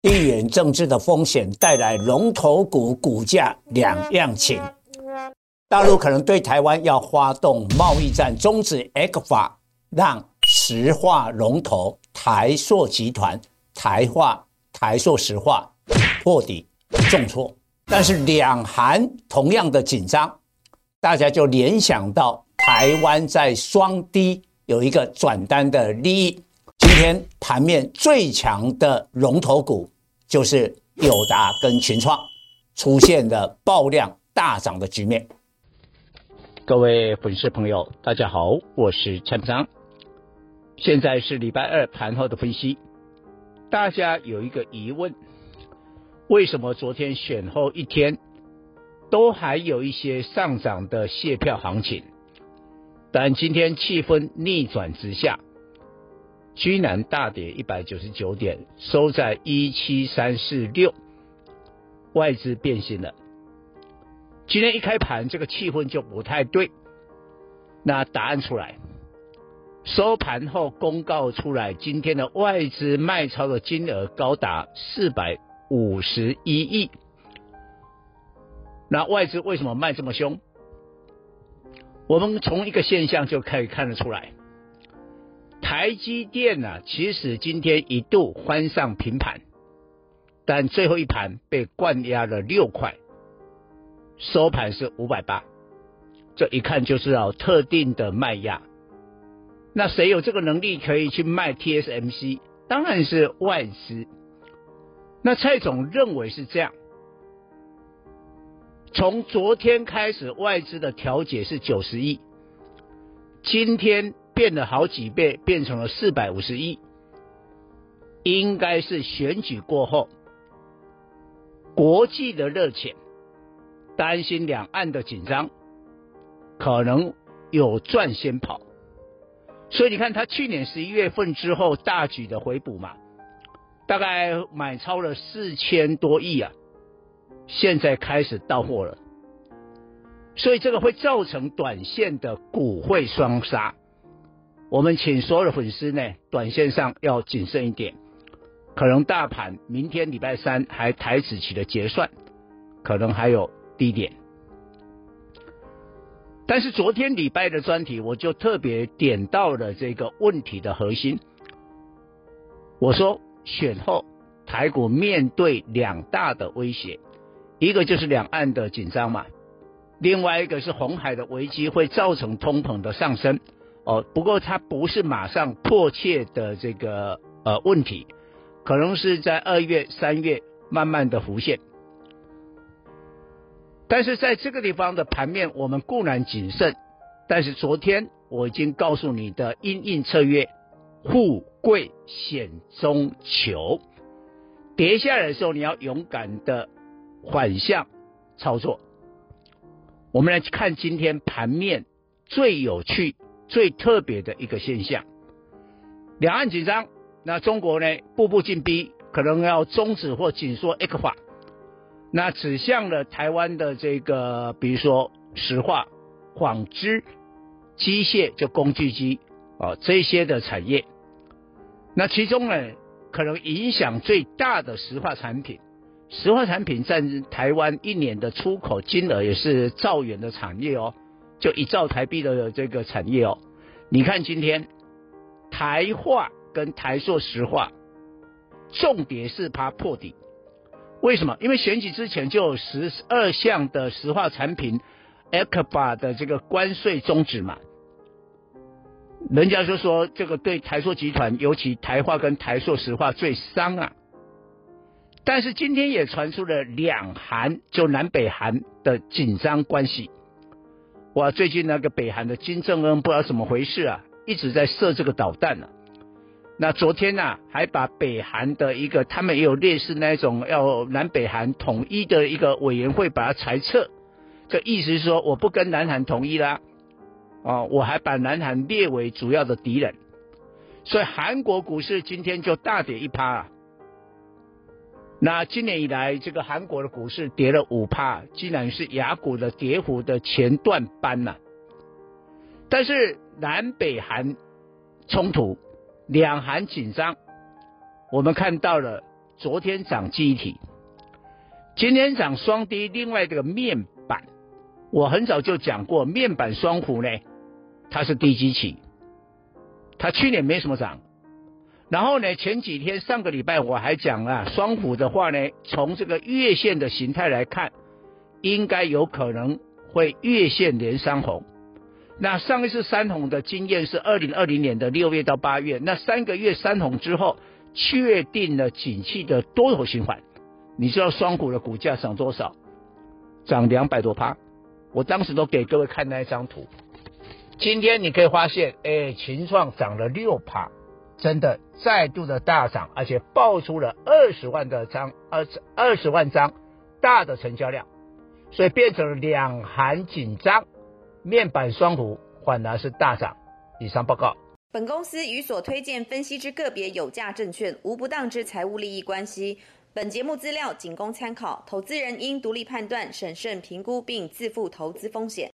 地缘政治的风险带来龙头股股价两样情。大陆可能对台湾要发动贸易战，终止 ECFA，让石化龙头台塑集团、台化、台塑石化破底重挫。但是两韩同样的紧张，大家就联想到台湾在双低有一个转单的利益。今天盘面最强的龙头股就是友达跟群创，出现了爆量大涨的局面。各位粉丝朋友，大家好，我是陈章。现在是礼拜二盘后的分析。大家有一个疑问：为什么昨天选后一天都还有一些上涨的谢票行情，但今天气氛逆转之下，居然大跌一百九十九点，收在一七三四六，外资变心了。今天一开盘，这个气氛就不太对。那答案出来，收盘后公告出来，今天的外资卖超的金额高达四百五十一亿。那外资为什么卖这么凶？我们从一个现象就可以看得出来，台积电呢、啊，其实今天一度翻上平盘，但最后一盘被灌压了六块。收盘是五百八，这一看就知道特定的卖压。那谁有这个能力可以去卖 TSMC？当然是外资。那蔡总认为是这样。从昨天开始，外资的调解是九十亿，今天变了好几倍，变成了四百五十亿。应该是选举过后，国际的热钱。担心两岸的紧张，可能有赚先跑，所以你看他去年十一月份之后大举的回补嘛，大概买超了四千多亿啊，现在开始到货了，所以这个会造成短线的股汇双杀，我们请所有的粉丝呢，短线上要谨慎一点，可能大盘明天礼拜三还台指期的结算，可能还有。低点，但是昨天礼拜的专题，我就特别点到了这个问题的核心。我说，选后台股面对两大的威胁，一个就是两岸的紧张嘛，另外一个是红海的危机会造成通膨的上升。哦，不过它不是马上迫切的这个呃问题，可能是在二月、三月慢慢的浮现。但是在这个地方的盘面，我们固然谨慎，但是昨天我已经告诉你的阴应策略，富贵险中求，跌下来的时候你要勇敢的反向操作。我们来看今天盘面最有趣、最特别的一个现象：两岸紧张，那中国呢步步进逼，可能要终止或紧缩 ECFA。那指向了台湾的这个，比如说石化、纺织、机械，就工具机啊这些的产业。那其中呢，可能影响最大的石化产品，石化产品占台湾一年的出口金额也是兆元的产业哦，就一兆台币的这个产业哦。你看今天台化跟台塑石化重跌四趴破底。为什么？因为选举之前就有十二项的石化产品 ECFA 的这个关税终止嘛，人家就说这个对台塑集团，尤其台化跟台塑石化最伤啊。但是今天也传出了两韩就南北韩的紧张关系。哇，最近那个北韩的金正恩不知道怎么回事啊，一直在射这个导弹呢、啊。那昨天呢、还把北韩的一个，他们也有类似那种要南北韩统一的一个委员会，把它裁撤。这意思是说，我不跟南韩统一啦，哦，我还把南韩列为主要的敌人。所以韩国股市今天就大跌一趴啊。那今年以来，这个韩国的股市跌了五趴，竟然是亚股的跌幅的前段班呐、但是南北韩冲突。两韩紧张，我们看到了昨天涨记忆体，今天涨双低，另外这个面板，我很早就讲过，面板双虎呢，它是低基期，它去年没什么涨。然后呢，前几天上个礼拜我还讲啊，双虎的话呢，从这个月线的形态来看，应该有可能会月线连三红。那上一次三红的经验是二零二零年的六月到八月，那三个月三红之后，确定了景气的多头循环。你知道双虎的股价涨多少？涨两百多趴。我当时都给各位看那一张图。今天你可以发现，哎，群创涨了六趴。真的再度的大涨，而且爆出了二十万的张，二十二十万张大的成交量，所以变成了两韩紧张，面板双虎反而是大涨。以上报告。本公司与所推荐分析之个别有价证券无不当之财务利益关系。本节目资料仅供参考，投资人应独立判断、审慎评估并自负投资风险。